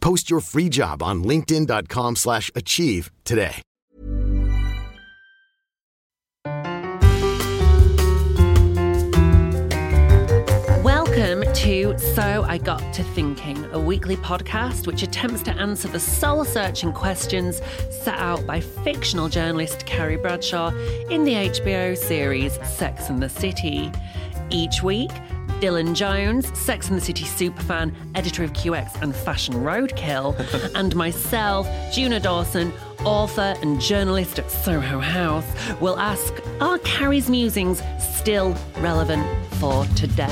Post your free job on linkedin.com/achieve slash achieve today. Welcome to So I Got to Thinking, a weekly podcast which attempts to answer the soul searching questions set out by fictional journalist Carrie Bradshaw in the HBO series Sex and the City. Each week, Dylan Jones, Sex and the City superfan, editor of QX and Fashion Roadkill, and myself, Juno Dawson, author and journalist at Soho House, will ask Are Carrie's musings still relevant for today?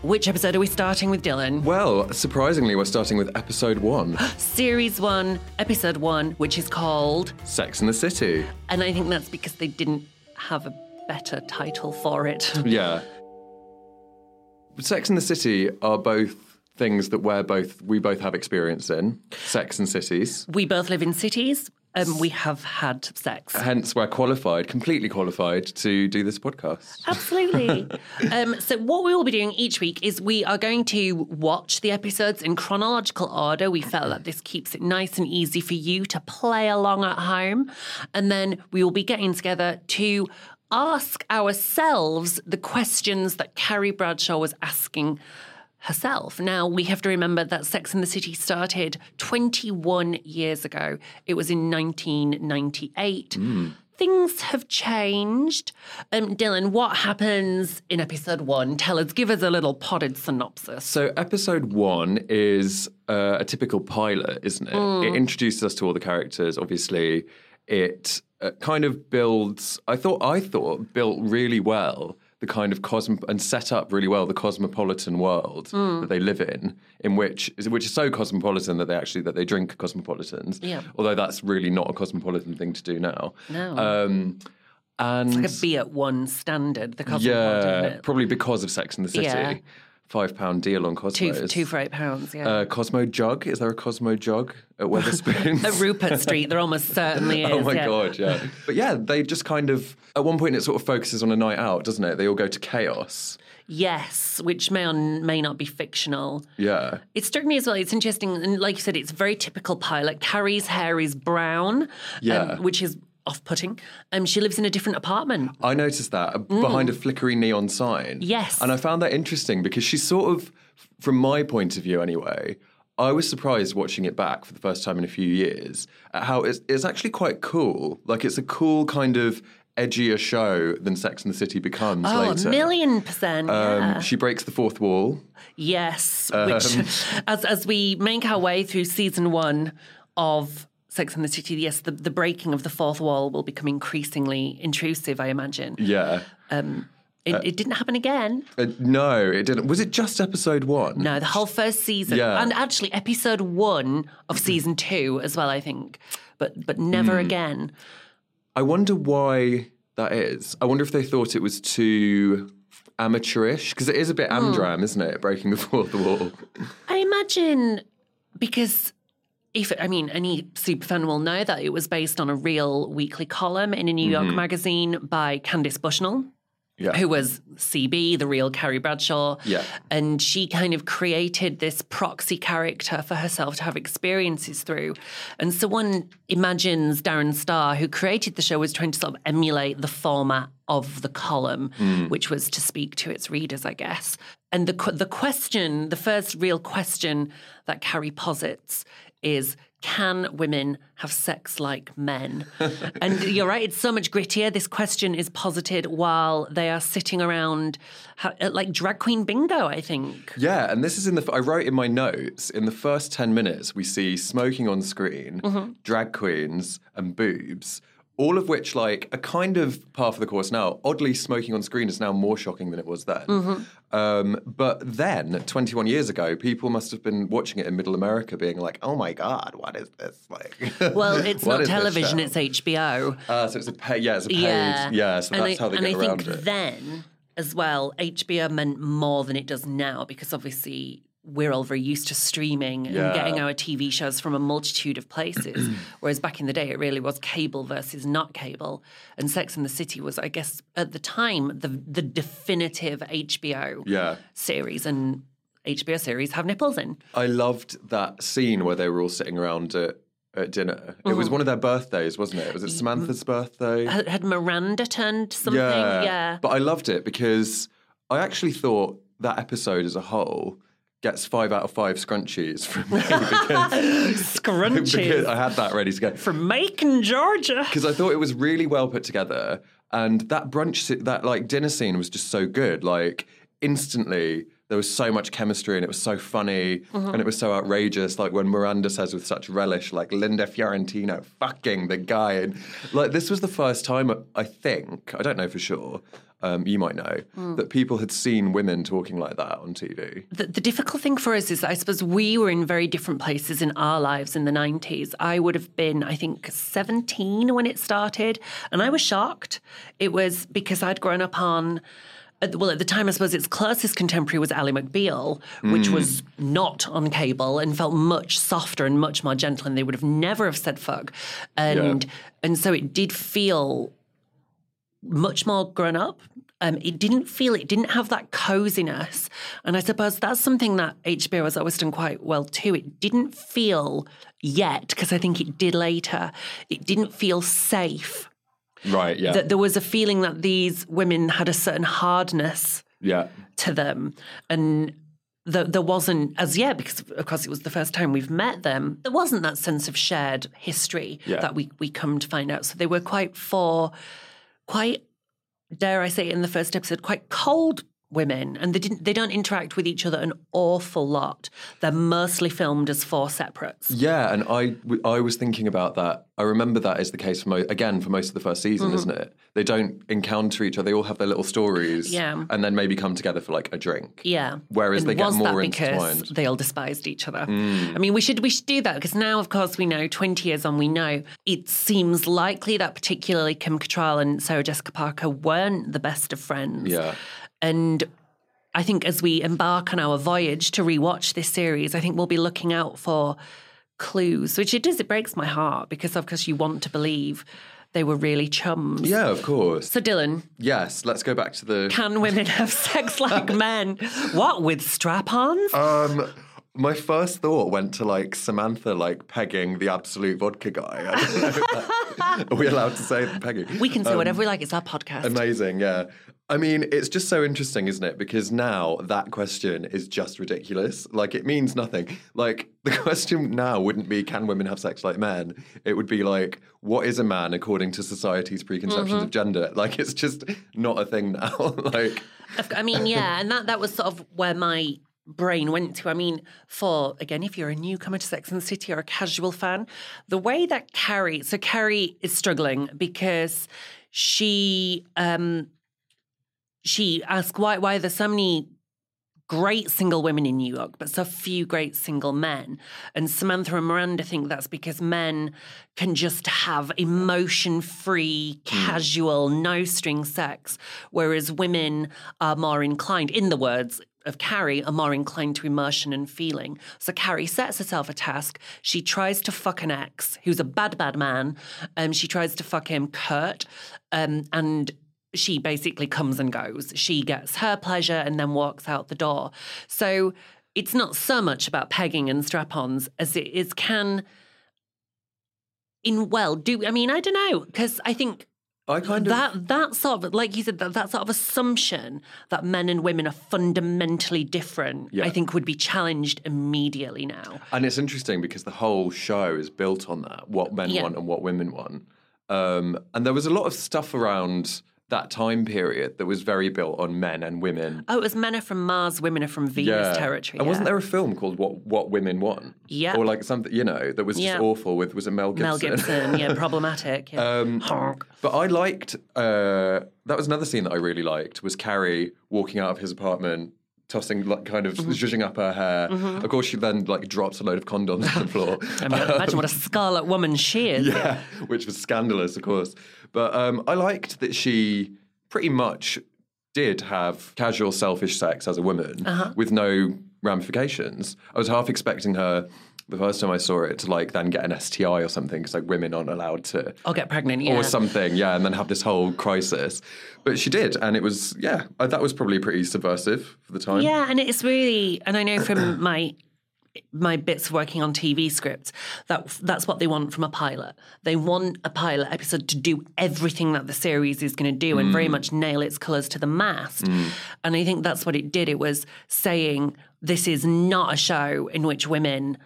Which episode are we starting with, Dylan? Well, surprisingly, we're starting with episode one Series 1, Episode 1, which is called, Sex and the City. and I think that's because they didn't have a better title for it. Yeah. Sex and the City are both things that we're both we both have experience in. Sex and cities. We both live in cities, and we have had sex. Hence we're qualified, completely qualified to do this podcast. Absolutely. um, so, what we will be doing each week is we are going to watch the episodes in chronological order. We felt that this keeps it nice and easy for you to play along at home. And then we will be getting together to ask ourselves the questions that Carrie Bradshaw was asking herself. Now, we have to remember that Sex and the City started 21 years ago. It was in 1998. Things have changed. Um, Dylan, what happens in episode one? Tell us, give us a little potted synopsis. So episode one is uh, a typical pilot, isn't it? It introduces us to all the characters. Obviously, it uh, kind of builds. I thought I thought built really well the kind of cosmo and set up really well the cosmopolitan world that they live in, in which which is so cosmopolitan that they actually that they drink cosmopolitans. Yeah. Although that's really not a cosmopolitan thing to do now. No. Um, and like a be at one standard, the cosmopolitan yeah, probably because of Sex and the City. Yeah. Five pound deal on Cosmo. Two, two for eight pounds, yeah. Uh, Cosmo Jug. Is there a Cosmo Jug at Wetherspoons? At Rupert Street, there almost certainly is. oh my yeah. god, yeah. But yeah, they just kind of at one point it sort of focuses on a night out, doesn't it? They all go to chaos. Yes, which may or may not be fictional. Yeah. It struck me as well. It's interesting, and like you said, it's very typical pilot. Carrie's hair is brown, um, Yeah. which is off-putting. Um, she lives in a different apartment. I noticed that uh, behind a flickery neon sign. Mm. Yes. And I found that interesting because she's sort of, from my point of view anyway, I was surprised watching it back for the first time in a few years at how it's, it's actually quite cool. Like it's a cool kind of edgier show than Sex and the City becomes Oh, later. a million percent. yeah. Um, she breaks the fourth wall. Yes, Um, which as as we make our way through season one of Sex and the City, yes, the, the breaking of the fourth wall will become increasingly intrusive. I imagine Yeah. it, it didn't happen again. Uh, no, it didn't. Was it just episode one? No, the whole first season, Yeah. and actually episode one of season two as well. I think, but but never Hmm. again. I wonder why that is. I wonder if they thought it was too amateurish because it is a bit Hmm. amdram, isn't it? Breaking the fourth wall. I imagine because if I mean any superfan will know that it was based on a real weekly column in a New York mm-hmm. magazine by Candace Bushnell. Yeah. Who was CB, the real Carrie Bradshaw. Yeah. And she kind of created this proxy character for herself to have experiences through. And so one imagines Darren Star, who created the show, was trying to sort of emulate the format of the column, mm. which was to speak to its readers, I guess. And the, the question, the first real question that Carrie posits is can women have sex like men? and you're right, it's so much grittier. This question is posited while they are sitting around like drag queen bingo, I think. Yeah, and this is in the. I wrote in my notes in the first ten minutes we see smoking on screen, Mm-hmm. drag queens, and boobs. All of which, like, are kind of par for the course now. Oddly, smoking on screen is now more shocking than it was then. Mm-hmm. Um, but then, 21 years ago, people must have been watching it in Middle America, being like, "Oh my god, what is this like?" Well, it's not television, it's HBO. Uh, so it's a pay, yeah, it's a paid, Yeah. yeah. so and that's I, how they and get I around think it. then as well, HBO meant more than it does now because obviously we're all very used to streaming and getting our TV shows from a multitude of places. Whereas back in the day, it really was cable versus not cable. And Sex and the City was, I guess, at the time, the the definitive HBO yeah. series. And HBO series have nipples in. I loved that scene where they were all sitting around at, at dinner. It Mm-hmm. was one of their birthdays, wasn't it? Was it Samantha's birthday? Had, had Miranda turned something? Yeah. But I loved it because I actually thought that episode as a whole gets five out of five scrunchies from me because, Scrunchies. because I had that ready to go. From Macon, Georgia. Because I thought it was really well put together, and that brunch, that like dinner scene was just so good. Like instantly, there was so much chemistry, and it was so funny, Mm-hmm. and it was so outrageous. Like when Miranda says with such relish, like Linda Fiorentino fucking the guy, and like this was the first time I think I don't know for sure. Um, you might know Mm. that people had seen women talking like that on TV. The, the difficult thing for us is I suppose we were in very different places in our lives in the 90s. I would have been, I think, 17 when it started, and I was shocked. It was because I'd grown up on. Well, at the time, I suppose its closest contemporary was Ally McBeal, which was not on cable and felt much softer and much more gentle, and they would have never have said fuck, and and so it did feel much more grown up. Um, it didn't feel, it didn't have that coziness. And I suppose that's something that HBO has always done quite well too. It didn't feel yet, because I think it did later, it didn't feel safe. Right? Yeah. That there was a feeling that these women had a certain hardness yeah. to them. And th- there wasn't, as yet, because of course it was the first time we've met them, there wasn't that sense of shared history Yeah. that we, we come to find out. So they were quite for, quite, dare I say, in the first episode, quite cold women and they didn't they don't interact with each other an awful lot they're mostly filmed as four separates Yeah, and i i was thinking about that. I remember that is the case for mo- again for most of the first season, isn't it? They don't encounter each other. They all have their little stories, Yeah. and then maybe come together for like a drink. Yeah. Whereas and they get was more that because intertwined. Mm. they all despised each other. I mean, we should we should do that because now, of course, we know twenty years on, we know it seems likely that particularly Kim Cattrall and Sarah Jessica Parker weren't the best of friends. Yeah, And I think as we embark on our voyage to rewatch this series, I think we'll be looking out for clues, which it does. It breaks my heart because, of course, you want to believe they were really chums. yeah, of course. So, Dylan, Yes, let's go back to the. can women have sex like men? What with strap-ons? Um, my first thought went to like Samantha, like pegging the Absolut vodka guy. I don't know. Are we allowed to say pegging? we can say Um, whatever we like. It's our podcast. Amazing, yeah. I mean, it's just so interesting, isn't it? Because now that question is just ridiculous. Like, it means nothing. Like, the question now wouldn't be, can women have sex like men? It would be like, what is a man according to society's preconceptions Mm-hmm. of gender? Like, it's just not a thing now. like, I mean, yeah, and that that was sort of where my brain went to. I mean, for again, if you're a newcomer to Sex and the City or a casual fan, the way that Carrie, so Carrie is struggling because she um she asked why why there's so many great single women in New York, but so few great single men. And Samantha and Miranda think that's because men can just have emotion free, casual, no string sex, whereas women are more inclined, in the words, of Carrie are more inclined to emotion and feeling. So Carrie sets herself a task. She tries to fuck an ex who's a bad, bad man. Um, she tries to fuck him, Kurt, um, and she basically comes and goes. She gets her pleasure and then walks out the door. So it's not so much about pegging and strap-ons as it is can in well do I mean I don't know because I think I kind of that that sort of like you said that, that sort of assumption that men and women are fundamentally different Yeah. i think would be challenged immediately now And it's interesting because the whole show is built on that what men Yeah. want and what women want. Um, and there was a lot of stuff around that time period that was very built on men and women. oh it was men are from mars women are from venus territory And wasn't there a film called What What Women Want? Yeah. Or like something, you know, that was just Yeah. awful with was it Mel Gibson? mel gibson yeah problematic yeah. Um, But I liked uh, that was another scene that I really liked was Carrie walking out of his apartment, tossing like kind of Mm-hmm. zhuzhing up her hair. Of course, she then like drops a load of condoms on the floor. I mean, imagine what a scarlet woman she is yeah, which was scandalous, of course. But um, I liked that she pretty much did have casual, selfish sex as a woman Uh-huh. with no ramifications. I was half expecting her. The first time I saw it, to like then get an STI or something, because like women aren't allowed to i'll get pregnant yeah or something, yeah, and then have this whole crisis. But she did, and it was, yeah, that was probably pretty subversive for the time. Yeah, and it's really, and I know from my my bits of working on TV scripts that that's what they want from a pilot. They want a pilot episode to do everything that the series is going to do and very mm. much nail its colors to the mast. Mm. And I think that's what it did. It was saying this is not a show in which women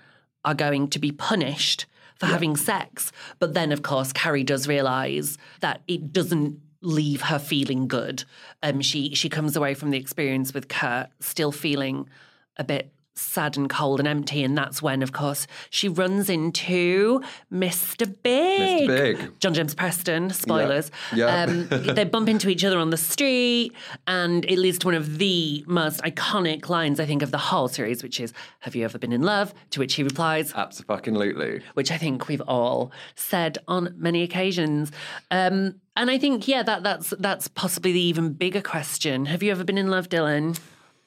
are going to be punished for having sex. But then, of course, Carrie does realize that it doesn't leave her feeling good. Um, she she comes away from the experience with Kurt still feeling a bit sad and cold and empty, and that's when, of course, she runs into Mr. Big. Big. John James Preston. Spoilers. Yeah. Um, they bump into each other on the street, and it leads to one of the most iconic lines, I think, of the whole series, which is, "Have you ever been in love?" To which he replies, Absolutely. which I think we've all said on many occasions. Um, and I think, yeah, that that's that's possibly the even bigger question. Have you ever been in love, Dylan?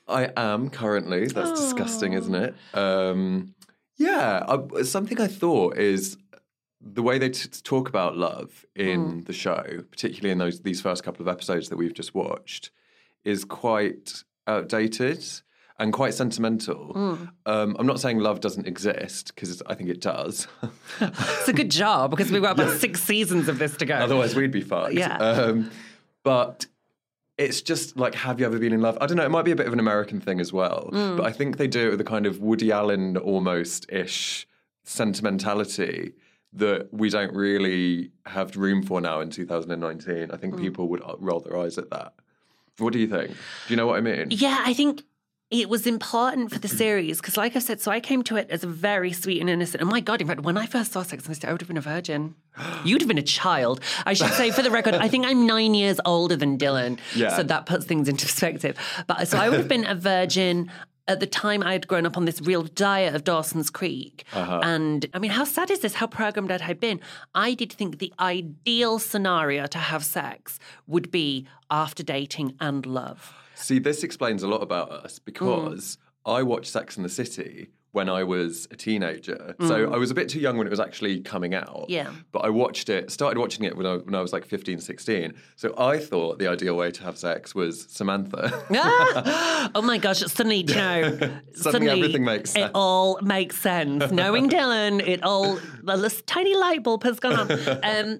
I am currently. That's disgusting, isn't it? Um, yeah. I, something I thought is the way they t- talk about love in the show, particularly in those these first couple of episodes that we've just watched, is quite outdated and quite sentimental. Um, I'm not saying love doesn't exist because I think it does. It's a good job because we've got about six seasons of this to go. Otherwise, we'd be fucked. Yeah. Um, but it's just like, have you ever been in love? I don't know. It might be a bit of an American thing as well, Mm. but I think they do it with a kind of Woody Allen almost ish sentimentality that we don't really have room for now in 2019. I think Mm. people would uh, roll their eyes at that. What do you think? Do you know what I mean? Yeah, I think it was important for the series because, like I said, so I came to it as a very sweet and innocent. Oh my god! In fact, when I first saw Sex and the City, I would have been a virgin. You'd have been a child. I should say, for the record, I think I'm nine years older than Dylan, Yeah. so that puts things into perspective. But so I would have been a virgin. At the time, I had grown up on this real diet of Dawson's Creek. Uh-huh. And I mean, how sad is this? How programmed I had been. I did think the ideal scenario to have sex would be after dating and love. See, this explains a lot about us because I watched Sex and the City when I was a teenager. So I was a bit too young when it was actually coming out. Yeah. But I watched it, started watching it when I, when I was like 15, 16. So I thought the ideal way to have sex was Samantha. Ah! oh my gosh! Suddenly, you know, Suddenly everything makes It all makes sense. Knowing Dylan, it all this tiny light bulb has gone on. Um,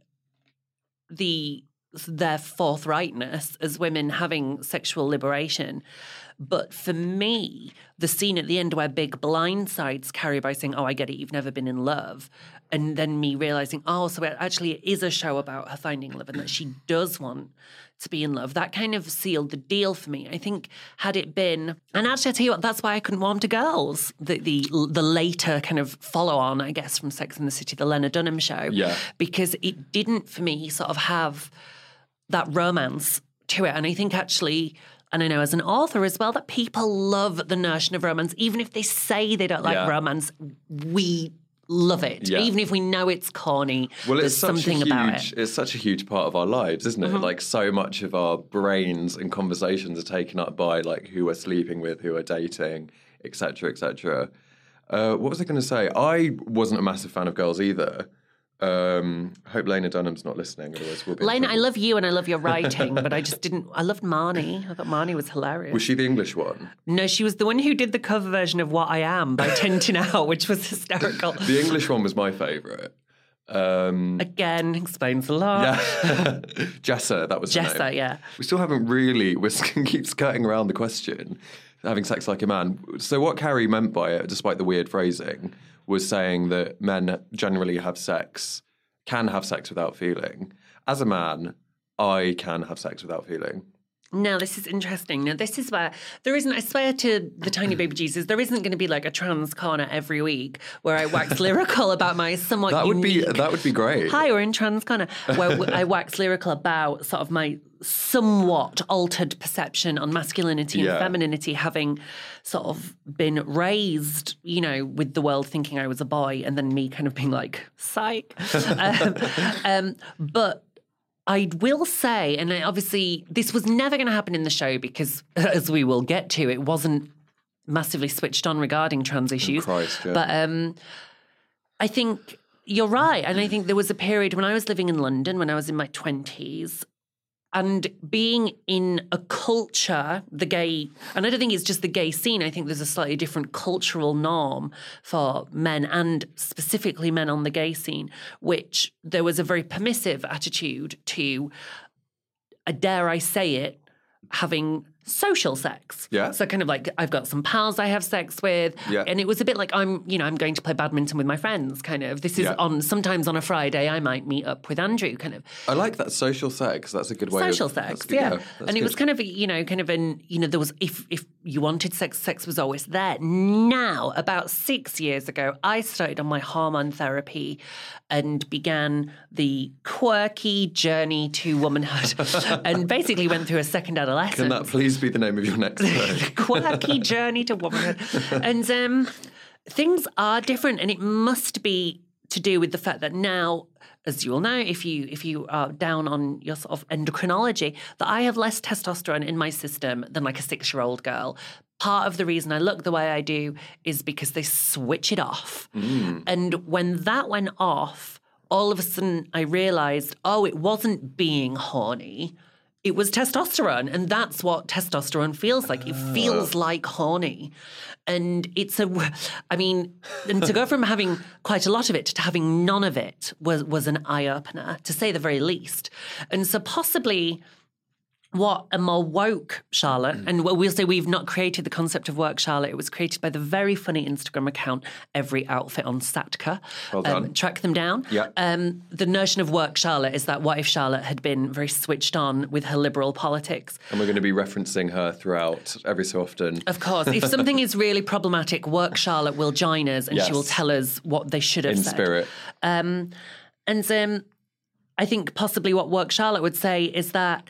the their forthrightness as women having sexual liberation. But for me, the scene at the end where Big blindsides Carrie by saying, Oh, I get it, you've never been in love. And then me realizing, oh, so it actually it is a show about her finding love and that she does want to be in love. That kind of sealed the deal for me. I think had it been, and actually, I tell you what, that's why I couldn't warm to girls. The the the later kind of follow on, I guess, from Sex and the City, the Lena Dunham show. Yeah. Because it didn't for me sort of have that romance to it. And I think actually, and I know as an author as well, that people love the notion of romance. Even if they say they don't like Yeah. romance, we love it. Yeah. Even if we know it's corny, Well, there's it's such something a huge, about it. Mm-hmm. It's such a huge part of our lives, isn't it? Like so much of our brains and conversations are taken up by like who we're sleeping with, who we're dating, etc., etc. Uh, what was I going to say? I wasn't a massive fan of girls either. Um, hope Lena Dunham's not listening, otherwise we'll be. Lena, I love you and I love your writing, but I just didn't. I loved Marnie. I thought Marnie was hilarious. Was she the English one? no, she was the one who did the cover version of What I Am by Tintin Out, which was hysterical. The English one was my favourite. Um, Again, explains a lot. yeah, Jessa, that was Jessa, yeah. We still haven't really. We keep skirting around the question. Having sex like a man. So what Carrie meant by it, despite the weird phrasing, was saying that men generally have sex, can have sex without feeling. As a man, I can have sex without feeling. Now, this is interesting. Now, this is where there isn't, I swear to the tiny baby Jesus, there isn't going to be like a trans corner every week where I wax lyrical about my somewhat That would be that would be great. Hi, we're in Trans Corner, where I wax lyrical about sort of my somewhat altered perception on masculinity and Yeah. femininity, having sort of been raised, you know, with the world thinking I was a boy, and then me kind of being like, psych. um, um, but I will say, and I obviously, this was never going to happen in the show because, as we will get to, it wasn't massively switched on regarding trans issues. Christ, yeah. But um, I think you're right. And I think there was a period when I was living in London, when I was in my 20s, and being in a culture, the gay, and I don't think it's just the gay scene. I think there's a slightly different cultural norm for men and specifically men on the gay scene, which there was a very permissive attitude to, dare I say it, having social sex. Yeah. So kind of like I've got some pals I have sex with. Yeah. And it was a bit like I'm, you know, I'm going to play badminton with my friends, kind of. This is Yeah. on sometimes on a Friday I might meet up with Andrew, kind of I like that social sex. That's a good way. social of, sex, good, yeah. that's and it was kind of, you know, kind of an, you know, there was if if you wanted sex, sex was always there. Now, about six years ago, I started on my hormone therapy and began the quirky journey to womanhood, and basically went through a second adolescence Can that please be the name of your next book? quirky journey to womanhood. And um, things are different, and it must be to do with the fact that now, as you all know, if you if you are down on your sort of endocrinology, that I have less testosterone in my system than like a six year old girl. Part of the reason I look the way I do is because they switch it off. And when that went off, all of a sudden I realized, oh, it wasn't being horny it was testosterone and that's what testosterone feels like. It feels ah. like horny. And it's a i mean and to go from having quite a lot of it to having none of it was was an eye-opener to say the very least. And so possibly what a more woke Charlotte, Mm. and we'll say we've not created the concept of work Charlotte. It was created by the very funny Instagram account Every Outfit on Satka. Well Um, track them down. Yeah. Um, the notion of work Charlotte is that what if Charlotte had been very switched on with her liberal politics? and we're going to be referencing her throughout every so often. Of course, if something is really problematic, work Charlotte will join us and she will tell us what they should have said in said. spirit. Um, and um, I think possibly what Work Charlotte would say is that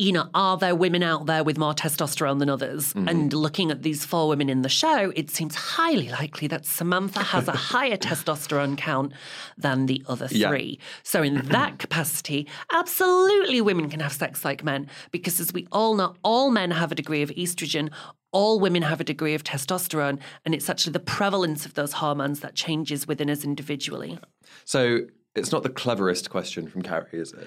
you know, are there women out there with more testosterone than others? Mm. And looking at these four women in the show, it seems highly likely that Samantha has a higher testosterone count than the other Yeah. three. So, in that capacity, absolutely women can have sex like men because, as we all know, all men have a degree of estrogen. All women have a degree of testosterone, and it's actually the prevalence of those hormones that changes within us individually. So it's not the cleverest question from Carrie, is it?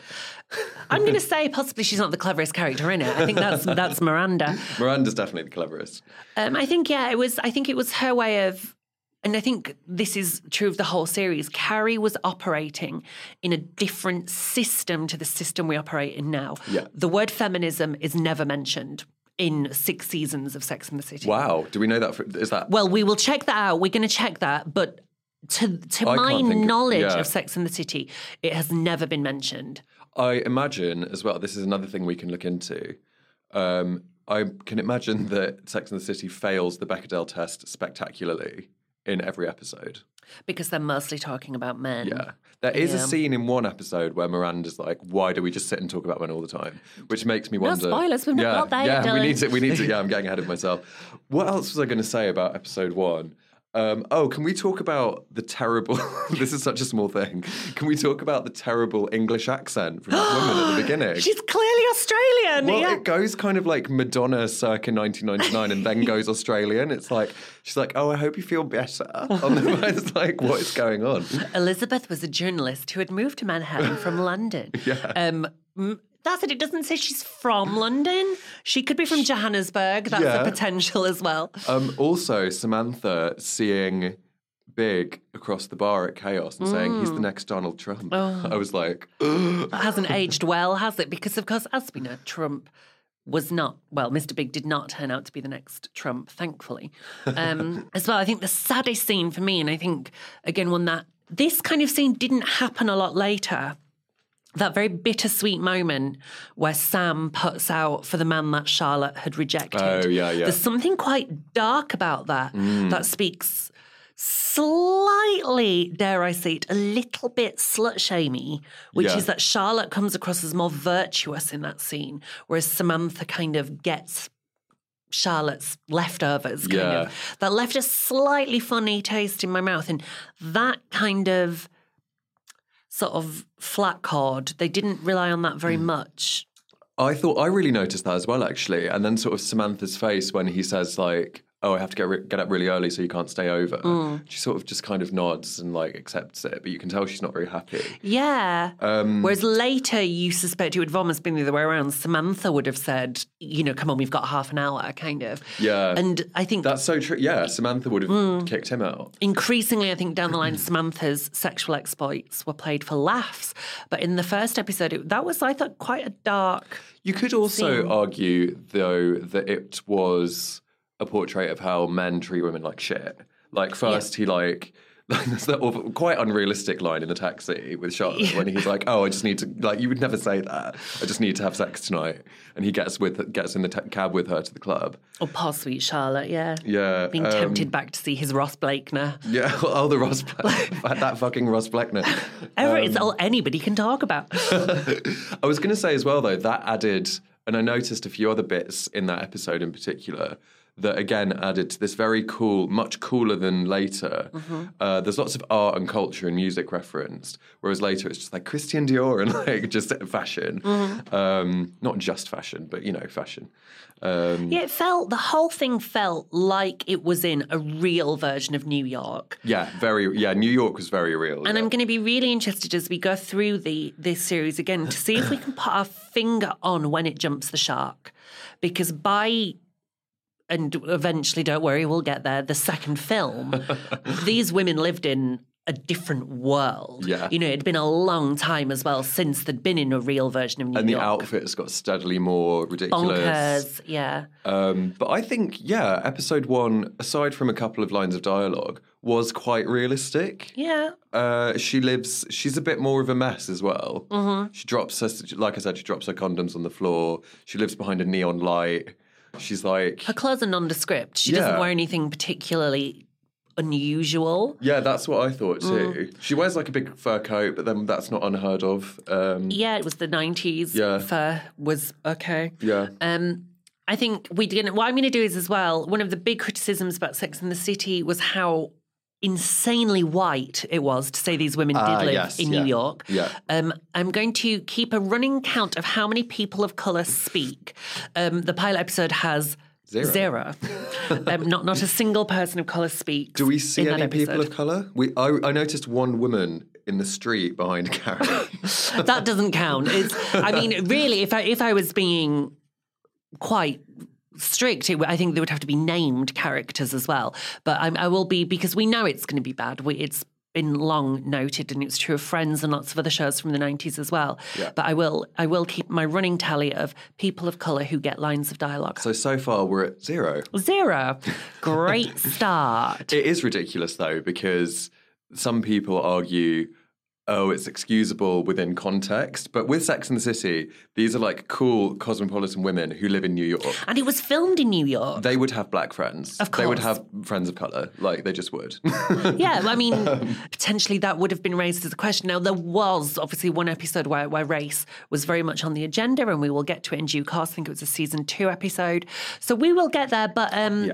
I'm going to say possibly she's not the cleverest character in it. I think that's that's Miranda. Miranda's definitely the cleverest. Um, I think yeah, it was. I think it was her way of, and I think this is true of the whole series. Carrie was operating in a different system to the system we operate in now. Yeah. The word feminism is never mentioned in six seasons of Sex and the City. Wow. Do we know that? For, is that? Well, we will check that out. We're going to check that, but. To, to I my can't of- knowledge yeah. of Sex and the City, it has never been mentioned. I imagine as well. This is another thing we can look into. Um, I can imagine that Sex and the City fails the Bechdel test spectacularly in every episode. because they're mostly talking about men. Yeah. There is a scene in one episode where Miranda's like, "Why do we just sit and talk about men all the time?" Which makes me No wonder. spoilers, we've not yeah, got there Yeah, we need to. We need to. Yeah, I'm getting ahead of myself. What else was I going to say about episode one? Um, oh, can we talk about the terrible? this is such a small thing. Can we talk about the terrible English accent from that woman at the beginning? She's clearly Australian. Well, yeah. it goes kind of like Madonna circa 1999 and then goes Australian. It's like, she's like, oh, I hope you feel better. On the, it's like, what is going on? Elizabeth was a journalist who had moved to Manhattan from London. Yeah. Um, that's it. It doesn't say she's from London. She could be from Johannesburg. That's Yeah. a potential as well. Um, also, Samantha seeing Big across the bar at Chaos and saying, he's the next Donald Trump. I was like, That hasn't aged well, has it? Because, of course, as we know, Trump was not, well, Mr. Big did not turn out to be the next Trump, thankfully. Um, as well, I think the saddest scene for me, and I think, again, one that this kind of scene didn't happen a lot later. That very bittersweet moment where Sam puts out for the man that Charlotte had rejected. Oh, yeah, yeah. There's something quite dark about that mm. that speaks slightly, dare I say it, a little bit slut shamey, which Yeah. is that Charlotte comes across as more virtuous in that scene, whereas Samantha kind of gets Charlotte's leftovers, kind Yeah. of. That left a slightly funny taste in my mouth. And that kind of sort of flat chord, they didn't rely on that Mm. very much. I thought I really noticed that as well, actually. And then sort of Samantha's face when he says like, "Oh, I have to get re- get up really early so you can't stay over." Mm. She sort of just kind of nods and like accepts it, but you can tell she's not very happy. Yeah. Um, Whereas later, you suspect it would have almost been the other way around. Samantha would have said, you know, come on, we've got half an hour, kind of. Yeah. And I think That's so true. Yeah, Samantha would have Mm. kicked him out. increasingly, I think down the line, Samantha's sexual exploits were played for laughs. But in the first episode, it, that was, I thought, quite a dark. You could also Scene. argue, though, that it was a portrait of how men treat women like shit. Like first, he like. There's that awful, quite unrealistic line in the taxi with Charlotte when he's like, "Oh, I just need to like you would never say that. I just need to have sex tonight." And he gets with gets in the ta- cab with her to the club. Oh, poor sweet Charlotte, yeah. Yeah, Being um, tempted back to see his Ross Bleckner. Yeah, oh, the Ross, Ble- that fucking Ross Bleckner. Ever, Um, it's all anybody can talk about. I was going to say as well, though, that added, and I noticed a few other bits in that episode in particular that again added to this very cool, much cooler than later. Uh, there's lots of art and culture and music referenced, whereas later it's just like Christian Dior and like just fashion. Um, not just fashion, but you know, fashion. Um, Yeah, it felt, the whole thing felt like it was in a real version of New York. yeah, very. Yeah, New York was very real. And yeah. I'm going to be really interested as we go through the this series again to see if we can put our finger on when it jumps the shark, because by and eventually, don't worry, we'll get there. The second film, these women lived in a different world. Yeah. you know, it'd been a long time as well since they'd been in a real version of New York. and the outfits got steadily more ridiculous. Bonkers, yeah. Um, but I think, yeah, episode one, aside from a couple of lines of dialogue, was quite realistic. Yeah. Uh, she lives. She's a bit more of a mess as well. Mm-hmm. She drops her, like I said, she drops her condoms on the floor. She lives behind a neon light. She's like, Her clothes are nondescript. She Yeah. doesn't wear anything particularly unusual. Yeah, that's what I thought Mm. too. She wears like a big fur coat, but then that's not unheard of. Um, Yeah, it was the 90s. Yeah. Fur was okay. yeah. Um, I think we did. What I'm going to do is as well. One of the big criticisms about Sex in the City was how insanely white it was to say these women did Ah, live yes, in yeah. New York. Yeah. Um, I'm going to keep a running count of how many people of color speak. Um, the pilot episode has. Zero. Zero. um, not not a single person of color speaks. Do we see any people of colour? We I, I noticed one woman in the street behind Carrie. that doesn't count. It's, I mean, really, if I if I was being quite strict, it, I think there would have to be named characters as well. But I, I will be because we know it's going to be bad. We, it's been long noted, and it's true of Friends and lots of other shows from the nineties as well. Yeah. But I will I will keep my running tally of people of color who get lines of dialogue. so so far we're at zero. Zero. Great start. It is ridiculous though because some people argue, oh, it's excusable within context. But with Sex and the City, these are like cool cosmopolitan women who live in New York. And it was filmed in New York. They would have black friends. Of course. They would have friends of colour. Like they just would. Yeah, I mean, Um, potentially that would have been raised as a question. Now, there was obviously one episode where, where race was very much on the agenda, and we will get to it in due course. I think it was a season two episode. So we will get there. But um, Yeah.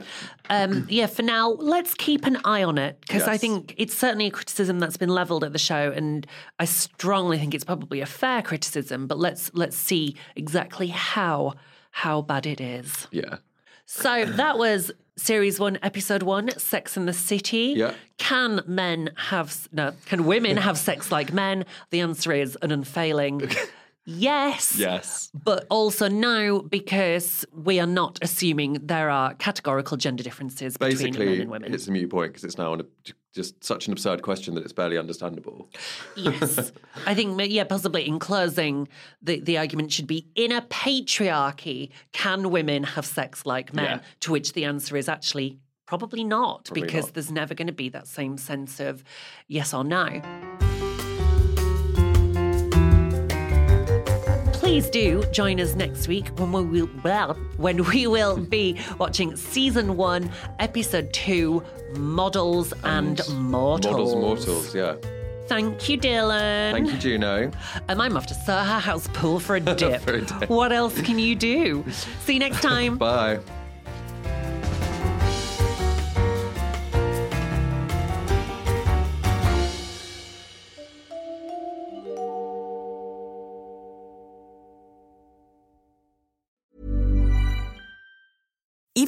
um, yeah, for now, let's keep an eye on it because I think it's certainly a criticism that's been levelled at the show, and I strongly think it's probably a fair criticism. But let's let's see exactly how how bad it is. yeah. So that was series one, episode one, Sex in the City. Yeah. Can men have no? Can women have sex like men? The answer is an unfailing yes. Yes. But also no, because we are not assuming there are categorical gender differences between men Basically, and women. it's a mute point because it's now an, just such an absurd question that it's barely understandable. Yes. I think, yeah, possibly in closing, the, the argument should be in a patriarchy, can women have sex like men? Yeah. To which the answer is actually probably not, Probably because not. there's never going to be that same sense of yes or no. Please do join us next week when we will well, when we will be watching season one, episode two, Models and, Mortals. Models, and mortals, yeah. Thank you, Dylan. Thank you, Juno. And I'm off to Soho House Pool for a dip. For a dip. What else can you do? See you next time. Bye.